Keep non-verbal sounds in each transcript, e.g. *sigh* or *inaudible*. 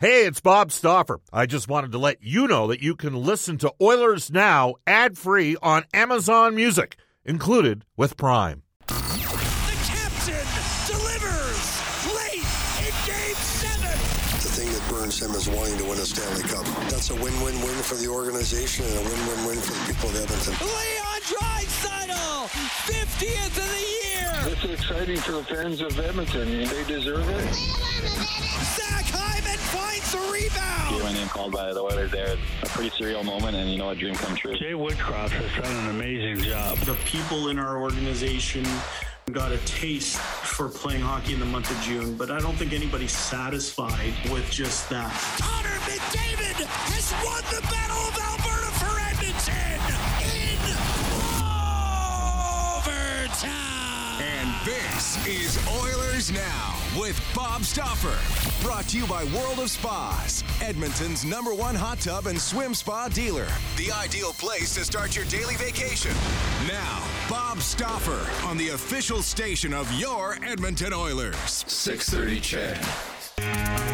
Hey, it's Bob Stauffer. I just wanted to let you know that you can listen to Oilers Now ad free on Amazon Music, included with Prime. The captain delivers late in game seven. The thing that burns him is wanting to win a Stanley Cup. That's a win-win-win for the organization and a win-win-win for the people of Edmonton. Leon Draisaitl, 50th of the year. It's exciting for the fans of Edmonton. They deserve it. Zach Hyman finds the rebound. Get my name called by the Oilers there. A pretty surreal moment, and you know, a dream come true. Jay Woodcroft has done an amazing job. The people in our organization got a taste for playing hockey in the month of June, but I don't think anybody's satisfied with just that. Connor McDavid has won the Battle of Alberta this is Oilers Now with Bob Stauffer. Brought to you by World of Spas, Edmonton's number one hot tub and swim spa dealer. The ideal place to start your daily vacation. Now, Bob Stauffer on the official station of your Edmonton Oilers. 630 CHED.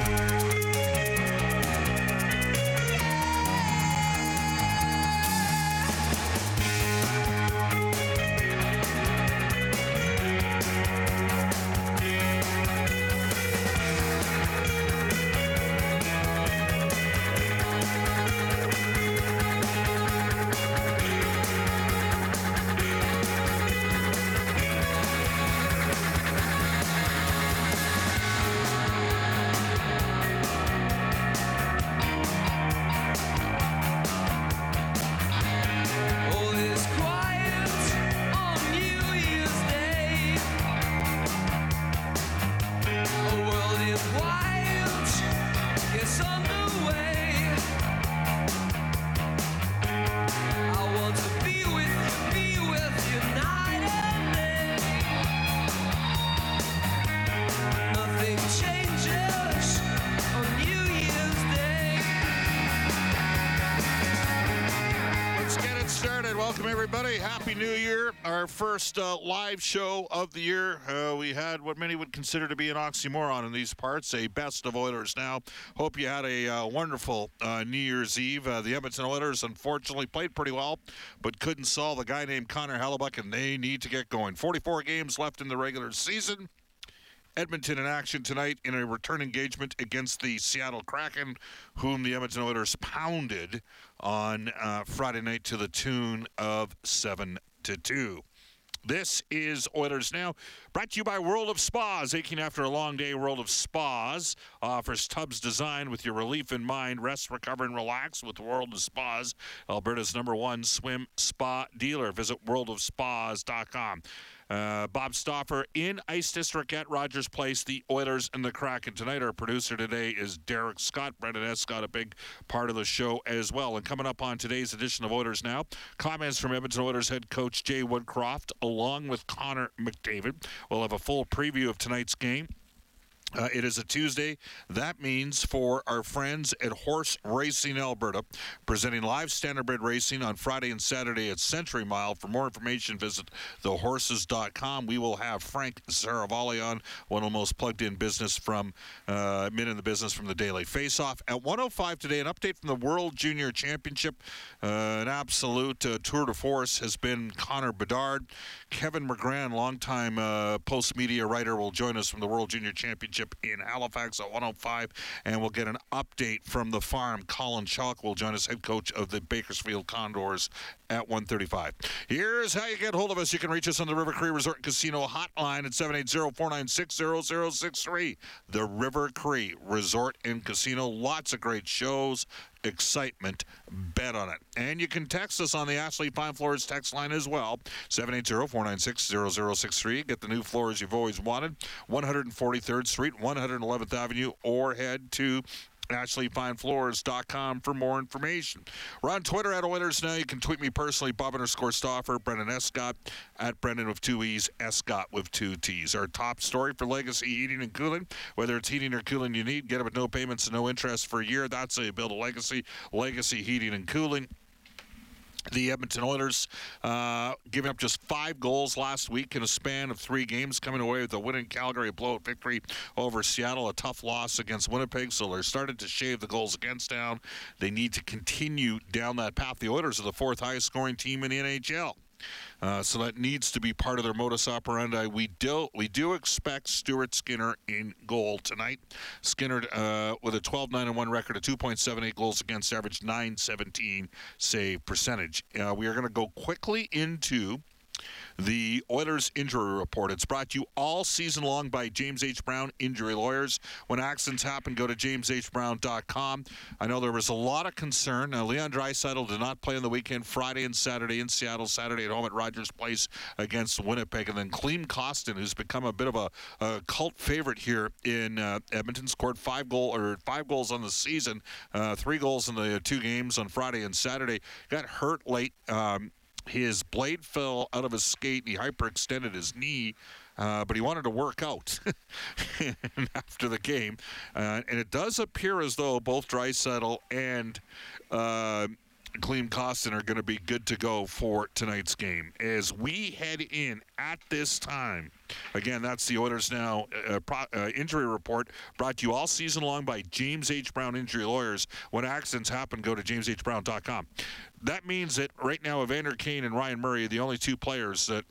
Everybody. Happy New Year. Our first uh, live show of the year. Uh, we had what many would consider to be an oxymoron in these parts, a best of Oilers now. Hope you had a uh, wonderful uh, New Year's Eve. Uh, the Edmonton Oilers unfortunately played pretty well, but couldn't solve a guy named Connor Hellebuyck, and they need to get going. 44 games left in the regular season. Edmonton in action tonight in a return engagement against the Seattle Kraken, whom the Edmonton Oilers pounded on uh, Friday night to the tune of seven to two. This is Oilers Now, brought to you by World of Spas. Aching after a long day, World of Spas offers tubs designed with your relief in mind. Rest, recover, and relax with World of Spas, Alberta's number one swim spa dealer. Visit worldofspas.com. Uh, Bob Stauffer in Ice District at Rogers Place, the Oilers and the Kraken. Tonight, our producer today is Derek Scott. Brendan S. got a big part of the show as well. And coming up on today's edition of Oilers Now, comments from Edmonton Oilers head coach Jay Woodcroft, along with Connor McDavid. We'll have a full preview of tonight's game. Uh, it is a Tuesday. That means for our friends at Horse Racing Alberta, presenting live standardbred racing on Friday and Saturday at Century Mile. For more information, visit thehorses.com. We will have Frank Seravalli on, one of the most plugged in business from uh, men in the business from the Daily Faceoff. At 105 today, an update from the World Junior Championship. Uh, an absolute uh, tour de force has been Connor Bedard. Kevin McGran, longtime uh, post media writer, will join us from the World Junior Championship in Halifax at 105, and we'll get an update from the farm. Colin Chaulk will join us, head coach of the Bakersfield Condors, at 135. Here's how you get hold of us. You can reach us on the River Cree Resort and Casino hotline at 780-496-0063. The River Cree Resort and Casino. Lots of great shows, excitement. Bet on it. And you can text us on the Ashley Fine Floors text line as well. 780-496-0063. Get the new floors you've always wanted. 143rd Street, 111th Avenue, or head to AshleyFineFloors.com for more information. We're on Twitter at Oilers Now. You can tweet me personally, Bob underscore Stauffer, Brendan Escott, at Brendan with two E's, Escott with two T's. Our top story for Legacy Heating and Cooling. Whether it's heating or cooling you need, get it with no payments and no interest for a year. That's how you build a legacy. Legacy Heating and Cooling. The Edmonton Oilers uh, giving up just five goals last week in a span of three games, coming away with a win in Calgary, a blowout victory over Seattle, a tough loss against Winnipeg. So they're starting to shave the goals against down. They need to continue down that path. The Oilers are the fourth highest scoring team in the NHL. Uh, so that needs to be part of their modus operandi. We do we do expect Stuart Skinner in goal tonight. Skinner uh, with a 12-9 1 record, a 2.78 goals against average, 917 save percentage. Uh, we are going to go quickly into the Oilers injury report. It's brought to you all season long by James H. Brown Injury Lawyers. When accidents happen, go to jameshbrown.com. I know there was a lot of concern. Uh, Leon Draisaitl did not play on the weekend, Friday and Saturday in Seattle, Saturday at home at Rogers Place against Winnipeg. And then Klim Kostin, who's become a bit of a, a cult favorite here in uh, Edmonton, scored five goal or five goals on the season, uh, three goals in the two games on Friday and Saturday. Got hurt late. Um, his blade fell out of his skate and he hyperextended his knee. Uh, but he wanted to work out *laughs* after the game, uh, and it does appear as though both Draisaitl and uh, Klim Kostin are going to be good to go for tonight's game. As we head in at this time, again, that's the Oilers Now uh, pro, uh, injury report brought to you all season long by James H. Brown Injury Lawyers. When accidents happen, go to jameshbrown.com. That means that right now, Evander Kane and Ryan Murray are the only two players that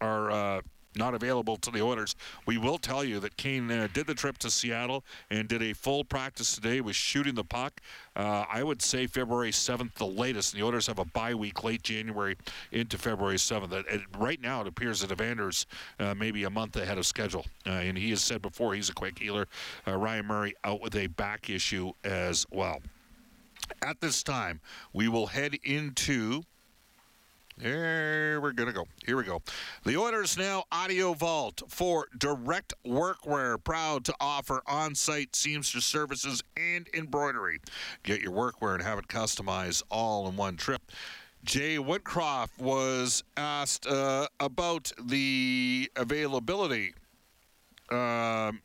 are uh, not available to the Oilers. We will tell you that Kane uh, did the trip to Seattle and did a full practice today, was shooting the puck. Uh, I would say February 7th, the latest. And the Oilers have a bye week late January into February 7th. It, it, right now, it appears that Evander's uh, maybe a month ahead of schedule. Uh, and he has said before he's a quick healer. Uh, Ryan Murray out with a back issue as well. At this time, we will head into there we're going to go. Here we go. The Oilers Now Audio Vault for Direct Workwear. Proud to offer on site seamstress services and embroidery. Get your workwear and have it customized all in one trip. Jay Woodcroft was asked uh, about the availability. Um,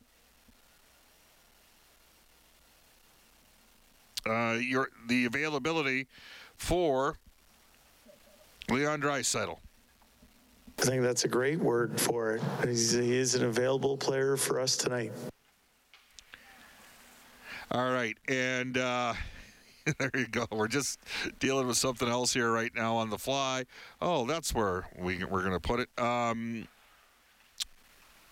uh, your the availability for Leon Draisaitl. I think that's a great word for it. He's, he is an available player for us tonight. All right, and uh, *laughs* there you go. We're just dealing with something else here right now on the fly. Oh, that's where we, we're going to put it. Um,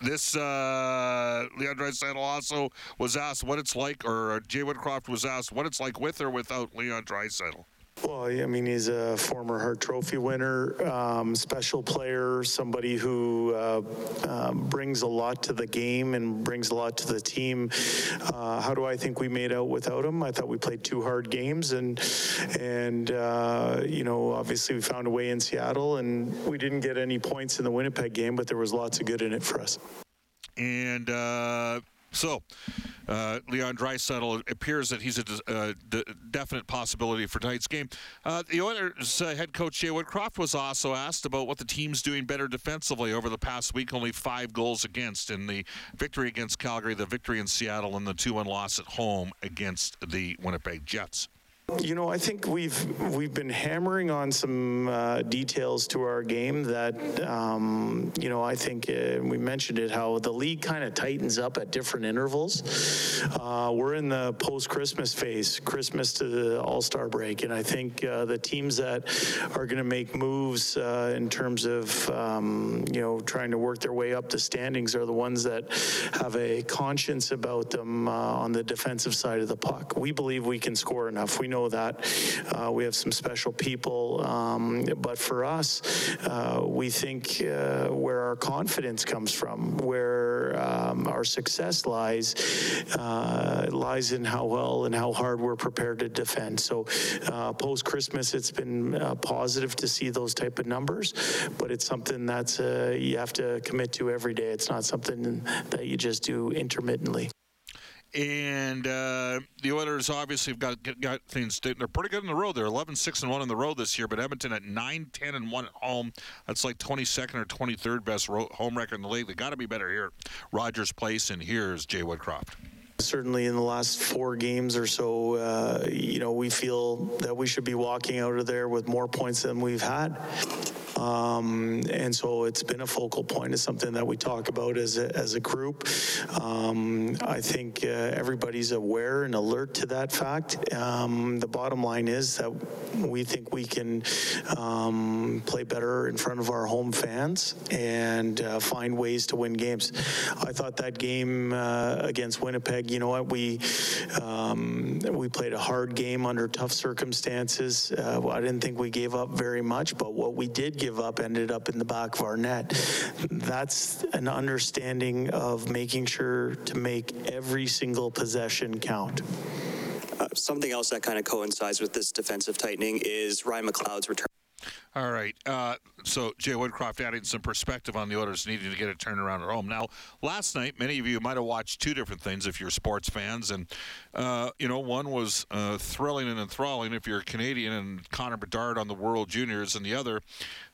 this uh, Leon Draisaitl also was asked what it's like, or Jay Woodcroft was asked what it's like with or without Leon Draisaitl. Well, I mean, he's a former Hart Trophy winner, um, special player, somebody who uh, um, brings a lot to the game and brings a lot to the team. Uh, how do I think we made out without him? I thought we played two hard games, and and uh, you know, obviously we found a way in Seattle, and we didn't get any points in the Winnipeg game, but there was lots of good in it for us. And uh, so, uh, Leon Draisaitl it appears that he's a uh, definite possibility for tonight's game. Uh, the Oilers uh, head coach Jay Woodcroft was also asked about what the team's doing better defensively over the past week. Only five goals against in the victory against Calgary, the victory in Seattle, and the 2-1 loss at home against the Winnipeg Jets. You know, I think we've we've been hammering on some uh, details to our game that um, you know I think uh, we mentioned it how the league kind of tightens up at different intervals. Uh, we're in the post-Christmas phase, Christmas to the All-Star break, and I think uh, the teams that are going to make moves uh, in terms of um, you know trying to work their way up the standings are the ones that have a conscience about them uh, on the defensive side of the puck. We believe we can score enough. We know know that. Uh, we have some special people. Um, but for us, uh, we think uh, where our confidence comes from, where um, our success lies, uh, lies in how well and how hard we're prepared to defend. So uh, post Christmas, it's been uh, positive to see those type of numbers, but it's something that's you have to commit to every day. It's not something that you just do intermittently and uh, the Oilers obviously have got got things. They're pretty good on the road. They're 11 6 and 1 on the road this year, but Edmonton at 9 10 and 1 at home. That's like 22nd or 23rd best home record in the league. They got to be better here. Rogers Place, and here's Jay Woodcroft. Certainly in the last four games or so, uh, you know, we feel that we should be walking out of there with more points than we've had. Um, and so it's been a focal point. It's something that we talk about as a, as a group. Um, I think uh, everybody's aware and alert to that fact. Um, the bottom line is that we think we can um, play better in front of our home fans and uh, find ways to win games. I thought that game uh, against Winnipeg, you know what, we um, we played a hard game under tough circumstances. Uh, I didn't think we gave up very much, but what we did give up ended up in the back of our net. That's an understanding of making sure to make every single possession count. Uh, something else that kind of coincides with this defensive tightening is Ryan McLeod's return. All right. Uh, so Jay Woodcroft adding some perspective on the Oilers needing to get a turnaround at home. Now, last night, many of you might have watched two different things if you're sports fans, and uh, you know, one was uh, thrilling and enthralling if you're a Canadian, and Connor Bedard on the World Juniors, and the other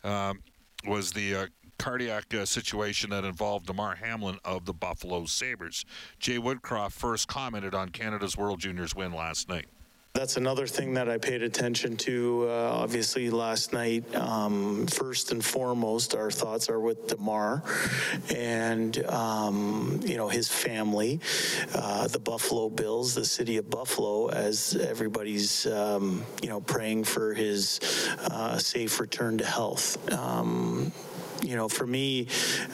um, was the uh, cardiac uh, situation that involved Damar Hamlin of the Buffalo Sabres. Jay Woodcroft first commented on Canada's World Juniors win last night. That's another thing that I paid attention to, uh, obviously, last night. Um, first and foremost, our thoughts are with Damar and, um, you know, his family, uh, the Buffalo Bills, the city of Buffalo, as everybody's, um, you know, praying for his uh, safe return to health. Um, you know, for me,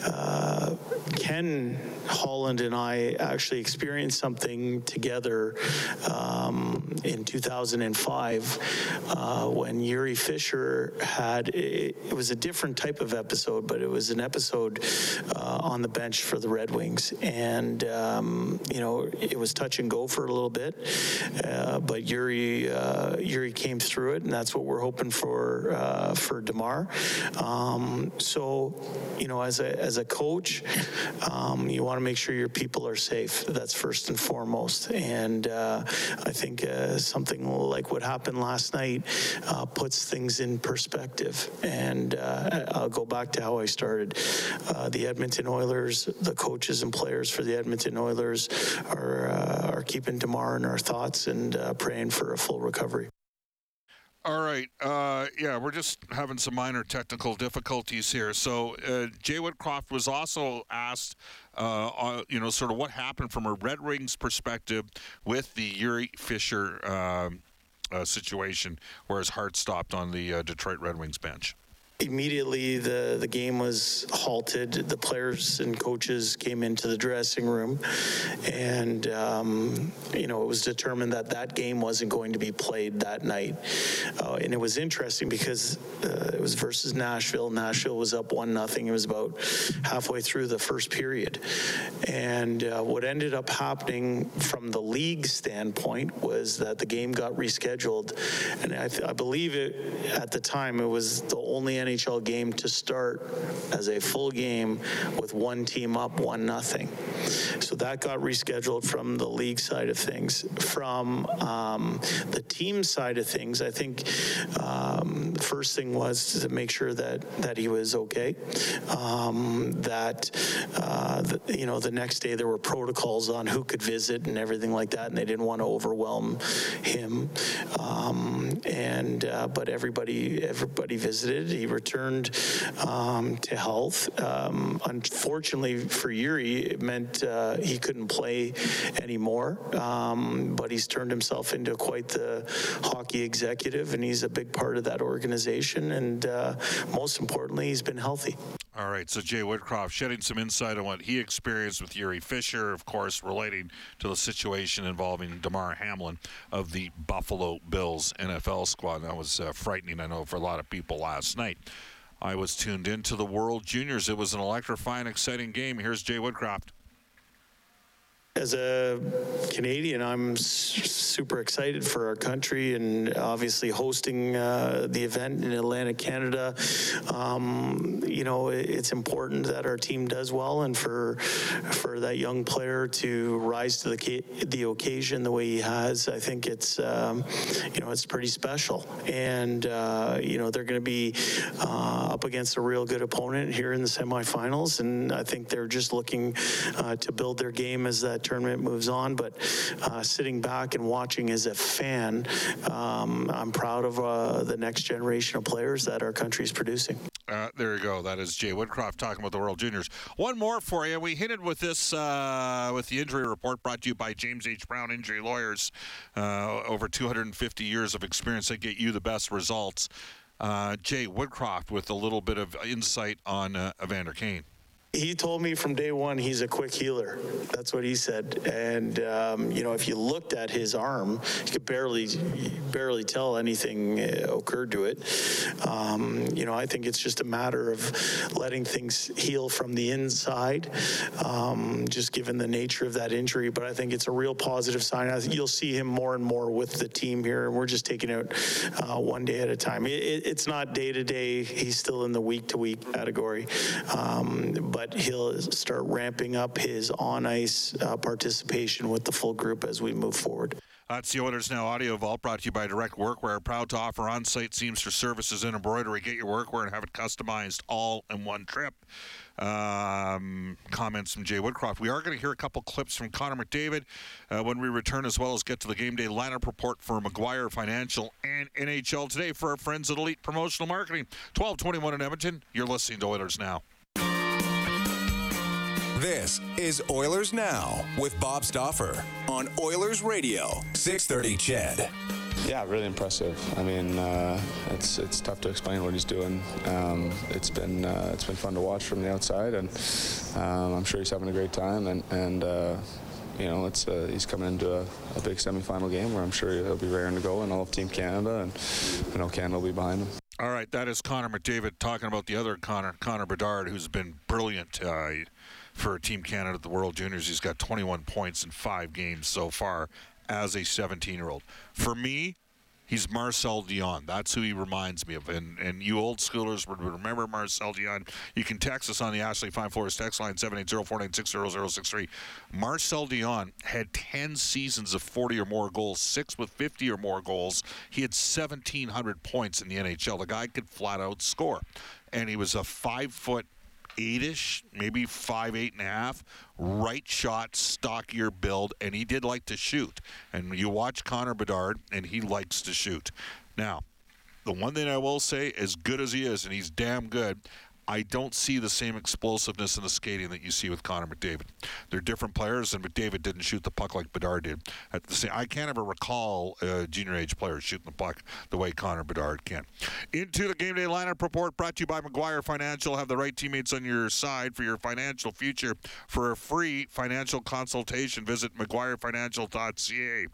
uh, Ken Holland and I actually experienced something together um, in 2005 uh, when Jiri Fischer had, it, it, was a different type of episode, but it was an episode uh, on the bench for the Red Wings. And, um, you know, it was touch and go for a little bit, uh, but Jiri, uh, Jiri came through it, and that's what we're hoping for, uh, for Damar. Um, so, you know, as a, as a coach, um, you want to make sure your people are safe. That's first and foremost. And uh, I think uh, something like what happened last night uh, puts things in perspective. And uh, I'll go back to how I started. Uh, the Edmonton Oilers, the coaches and players for the Edmonton Oilers are, uh, are keeping Damar in our thoughts and praying for a full recovery. All right. Uh, yeah, we're just having some minor technical difficulties here. So, uh, Jay Woodcroft was also asked, uh, uh you know, sort of what happened from a Red Wings perspective with the Jiri Fischer um, uh, situation, where his heart stopped on the uh, Detroit Red Wings bench. Immediately, the, the game was halted. The players and coaches came into the dressing room, and um, you know it was determined that that game wasn't going to be played that night. Uh, and it was interesting because uh, it was versus Nashville. Nashville was up one nothing. It was about halfway through the first period, and uh, what ended up happening from the league standpoint was that the game got rescheduled, and I, th- I believe it at the time it was the only NHL game to start as a full game with one team up, one nothing. So that got rescheduled from the league side of things. From um, the team side of things, I think um, the first thing was to make sure that that he was okay. Um, that uh, the, you know the next day there were protocols on who could visit and everything like that, and they didn't want to overwhelm him. Um, and uh, but everybody everybody visited. He returned um, to health. Um, unfortunately for Jiri, it meant uh, he couldn't play anymore, um, but he's turned himself into quite the hockey executive, and he's a big part of that organization. And uh, most importantly, he's been healthy. All right, so Jay Woodcroft shedding some insight on what he experienced with Jiri Fischer, of course, relating to the situation involving Damar Hamlin of the Buffalo Bills NFL squad. That was uh, frightening, I know, for a lot of people last night. I was tuned into the World Juniors. It was an electrifying, exciting game. Here's Jay Woodcroft as a Canadian, I'm super super excited for our country and obviously hosting uh, the event in Atlantic Canada. Um, you know, it, it's important that our team does well and for for that young player to rise to the the occasion the way he has. I think it's um, you know it's pretty special, and uh, you know they're going to be uh, up against a real good opponent here in the semifinals, and I think they're just looking uh, to build their game as that tournament moves on. But uh, sitting back and watching as a fan, um, I'm proud of uh, the next generation of players that our country is producing. Uh, there you go. That is Jay Woodcroft talking about the World Juniors. One more for you. We hinted with this uh, with the injury report brought to you by James H. Brown Injury Lawyers. Uh, over 250 years of experience that get you the best results. Uh, Jay Woodcroft with a little bit of insight on uh, Evander Kane he told me from day one he's a quick healer. That's what he said. And um, you know, if you looked at his arm, you could barely barely tell anything uh, occurred to it. Um, you know, I think it's just a matter of letting things heal from the inside, um, just given the nature of that injury. But I think it's a real positive sign. I think you'll see him more and more with the team here, and we're just taking it uh, one day at a time. It, it, it's not day to day. He's still in the week to week category, um, but but he'll start ramping up his on ice uh, participation with the full group as we move forward. That's the Oilers Now Audio Vault brought to you by Direct Workwear. Proud to offer on site seamstress services and embroidery. Get your workwear and have it customized all in one trip. Um, comments from Jay Woodcroft. We are going to hear a couple clips from Connor McDavid uh, when we return, as well as get to the game day lineup report for McGuire Financial and NHL today for our friends at Elite Promotional Marketing. 1221 in Edmonton. You're listening to Oilers Now. This is Oilers Now with Bob Stauffer on Oilers Radio, 630 CHED. Yeah, really impressive. I mean, uh, it's it's tough to explain what he's doing. Um, it's been uh, it's been fun to watch from the outside, and um, I'm sure he's having a great time. And and uh, you know, it's uh, he's coming into a, a, big semifinal game where I'm sure he'll be raring to go, and all of Team Canada, and I know Canada will be behind him. All right, that is Connor McDavid talking about the other Connor, Connor Bedard, who's been brilliant. Uh, for Team Canada at the World Juniors. He's got 21 points in five games so far as a 17 year old. For me, he's Marcel Dionne. That's who he reminds me of. And and you old schoolers would remember Marcel Dionne. You can text us on the Ashley Fine Floors text line 780-496-0063. Marcel Dionne had 10 seasons of 40 or more goals, six with 50 or more goals. He had 1,700 points in the NHL. The guy could flat out score. And he was a five foot eight-ish, maybe five, eight and a half. Right shot, stockier build, and he did like to shoot. And you watch Connor Bedard, and he likes to shoot. Now, the one thing I will say, as good as he is, and he's damn good, I don't see the same explosiveness in the skating that you see with Connor McDavid. They're different players, and McDavid didn't shoot the puck like Bedard did. At the same, I can't ever recall a junior age player shooting the puck the way Connor Bedard can. Into the game day lineup report brought to you by McGuire Financial. Have the right teammates on your side for your financial future. For a free financial consultation, visit McGuireFinancial.ca.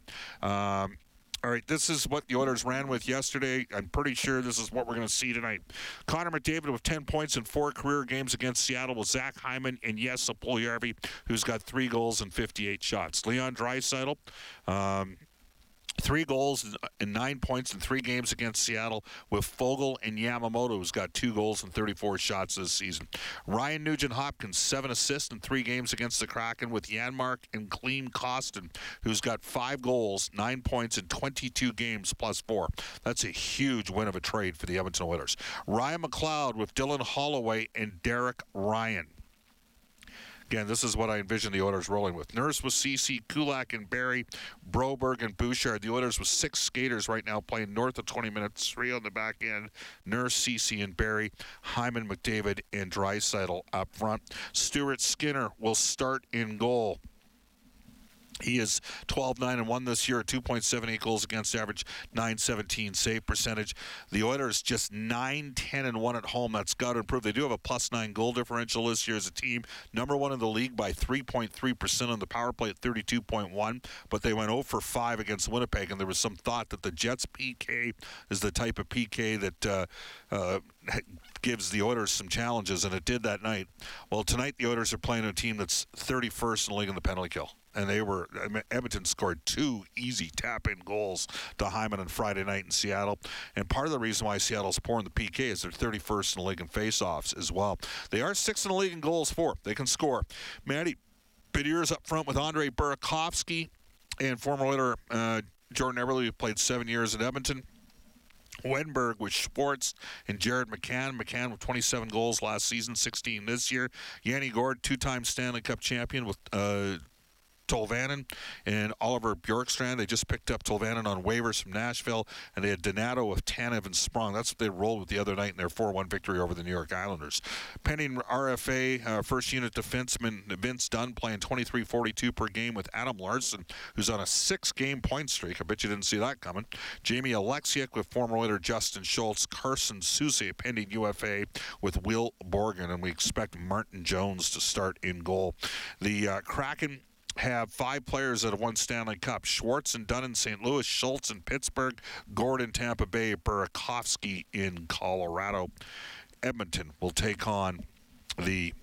Um, all right, this is what the Oilers ran with yesterday. I'm pretty sure this is what we're going to see tonight. Connor McDavid with 10 points in four career games against Seattle with Zach Hyman and Jesse Puljujarvi, who's got three goals and 58 shots. Leon Draisaitl, um, Three goals and nine points in three games against Seattle with Foegele and Yamamoto, who's got two goals and 34 shots this season. Ryan Nugent Hopkins, seven assists in three games against the Kraken with Janmark and Klim Kostin, who's got five goals, nine points in 22 games plus four. That's a huge win of a trade for the Edmonton Oilers. Ryan McLeod with Dylan Holloway and Derek Ryan. Again, this is what I envision the Oilers rolling with. Nurse with Ceci, Kulak and Barrie, Broberg and Bouchard. The Oilers with six skaters right now playing north of 20 minutes, three on the back end. Nurse, Ceci and Barrie, Hyman, McDavid, and Draisaitl up front. Stuart Skinner will start in goal. He is 12 9 and 1 this year, 2.78 goals against average, 917 save percentage. The Oilers just 9 10 and 1 at home. That's got to improve. They do have a plus 9 goal differential this year as a team. Number one in the league by 3.3% on the power play at 32.1, but they went 0 for 5 against Winnipeg, and there was some thought that the Jets PK is the type of PK that uh, uh, gives the Oilers some challenges, and it did that night. Well, tonight the Oilers are playing a team that's 31st in the league in the penalty kill and they were Edmonton scored two easy tap-in goals to Hyman on Friday night in Seattle. And part of the reason why Seattle's poor in the PK is they're 31st in the league in face-offs as well. They are sixth in the league in goals for. They can score. Matty Beniers up front with Andre Burakovsky and former leader uh, Jordan Eberle, who played seven years at Edmonton. Wennberg with Schwartz and Jared McCann. McCann with 27 goals last season, 16 this year. Yanni Gourde, two-time Stanley Cup champion with uh, Tolvanen and Oliver Bjorkstrand. They just picked up Tolvanen on waivers from Nashville, and they had Donato of Tanev and Sprong. That's what they rolled with the other night in their 4-1 victory over the New York Islanders. Pending RFA, uh, first unit defenseman Vince Dunn playing 23-42 per game with Adam Larsson, who's on a six-game point streak. I bet you didn't see that coming. Jamie Oleksiak with former Oiler Justin Schultz, Carson Soucy, pending UFA with Will Borgen, and we expect Martin Jones to start in goal. The uh, Kraken have five players that have won Stanley Cup. Schwartz and Dunn in St. Louis, Schultz in Pittsburgh, Gordon Tampa Bay, Burakovsky in Colorado. Edmonton will take on the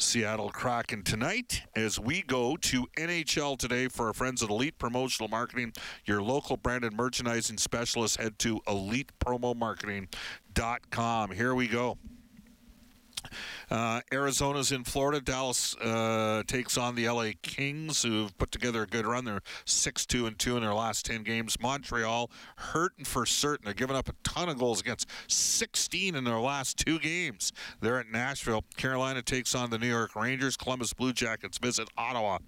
Seattle Kraken tonight as we go to NHL today for our friends at Elite Promotional Marketing, your local branded merchandising specialist. Head to elitepromomarketing.com. Here we go. Uh, Arizona's in Florida. Dallas uh, takes on the LA Kings, who've put together a good run. They're six two and two in their last ten games. Montreal hurting for certain. They're giving up a ton of goals against 16 in their last two games. They're at Nashville. Carolina takes on the New York Rangers. Columbus Blue Jackets visit Ottawa.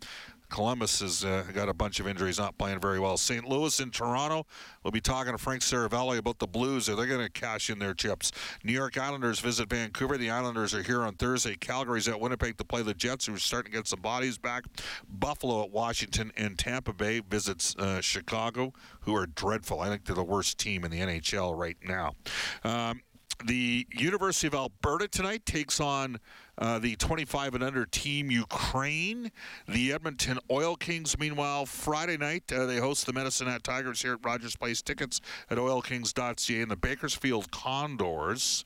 Columbus has uh, got a bunch of injuries, not playing very well. St. Louis and Toronto. We'll be talking to Frank Seravalli about the Blues. Are they going to cash in their chips? New York Islanders visit Vancouver. The Islanders are here on Thursday. Calgary's at Winnipeg to play the Jets, who are starting to get some bodies back. Buffalo at Washington and Tampa Bay visits uh, Chicago, who are dreadful. I think they're the worst team in the NHL right now. Um, the University of Alberta tonight takes on uh, the 25 and under team Ukraine. The Edmonton Oil Kings, meanwhile, Friday night uh, they host the Medicine Hat Tigers here at Rogers Place. Tickets at oilkings.ca and the Bakersfield Condors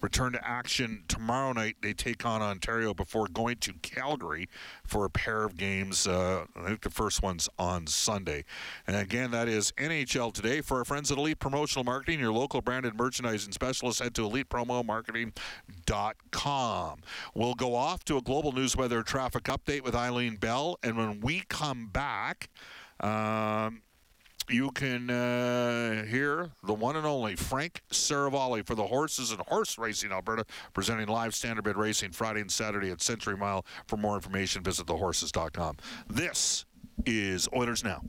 return to action tomorrow night. They take on Ontario before going to Calgary for a pair of games. Uh, I think the first one's on Sunday. And again, that is NHL today. For our friends at Elite Promotional Marketing, your local branded merchandising specialist, head to elitepromomarketing.com. We'll go off to a global news weather traffic update with Eileen Bell. And when we come back, um, you can uh, hear the one and only Frank Seravalli for the Horses and Horse Racing Alberta, presenting live standardbred racing Friday and Saturday at Century Mile. For more information, visit thehorses.com. This is Oilers Now.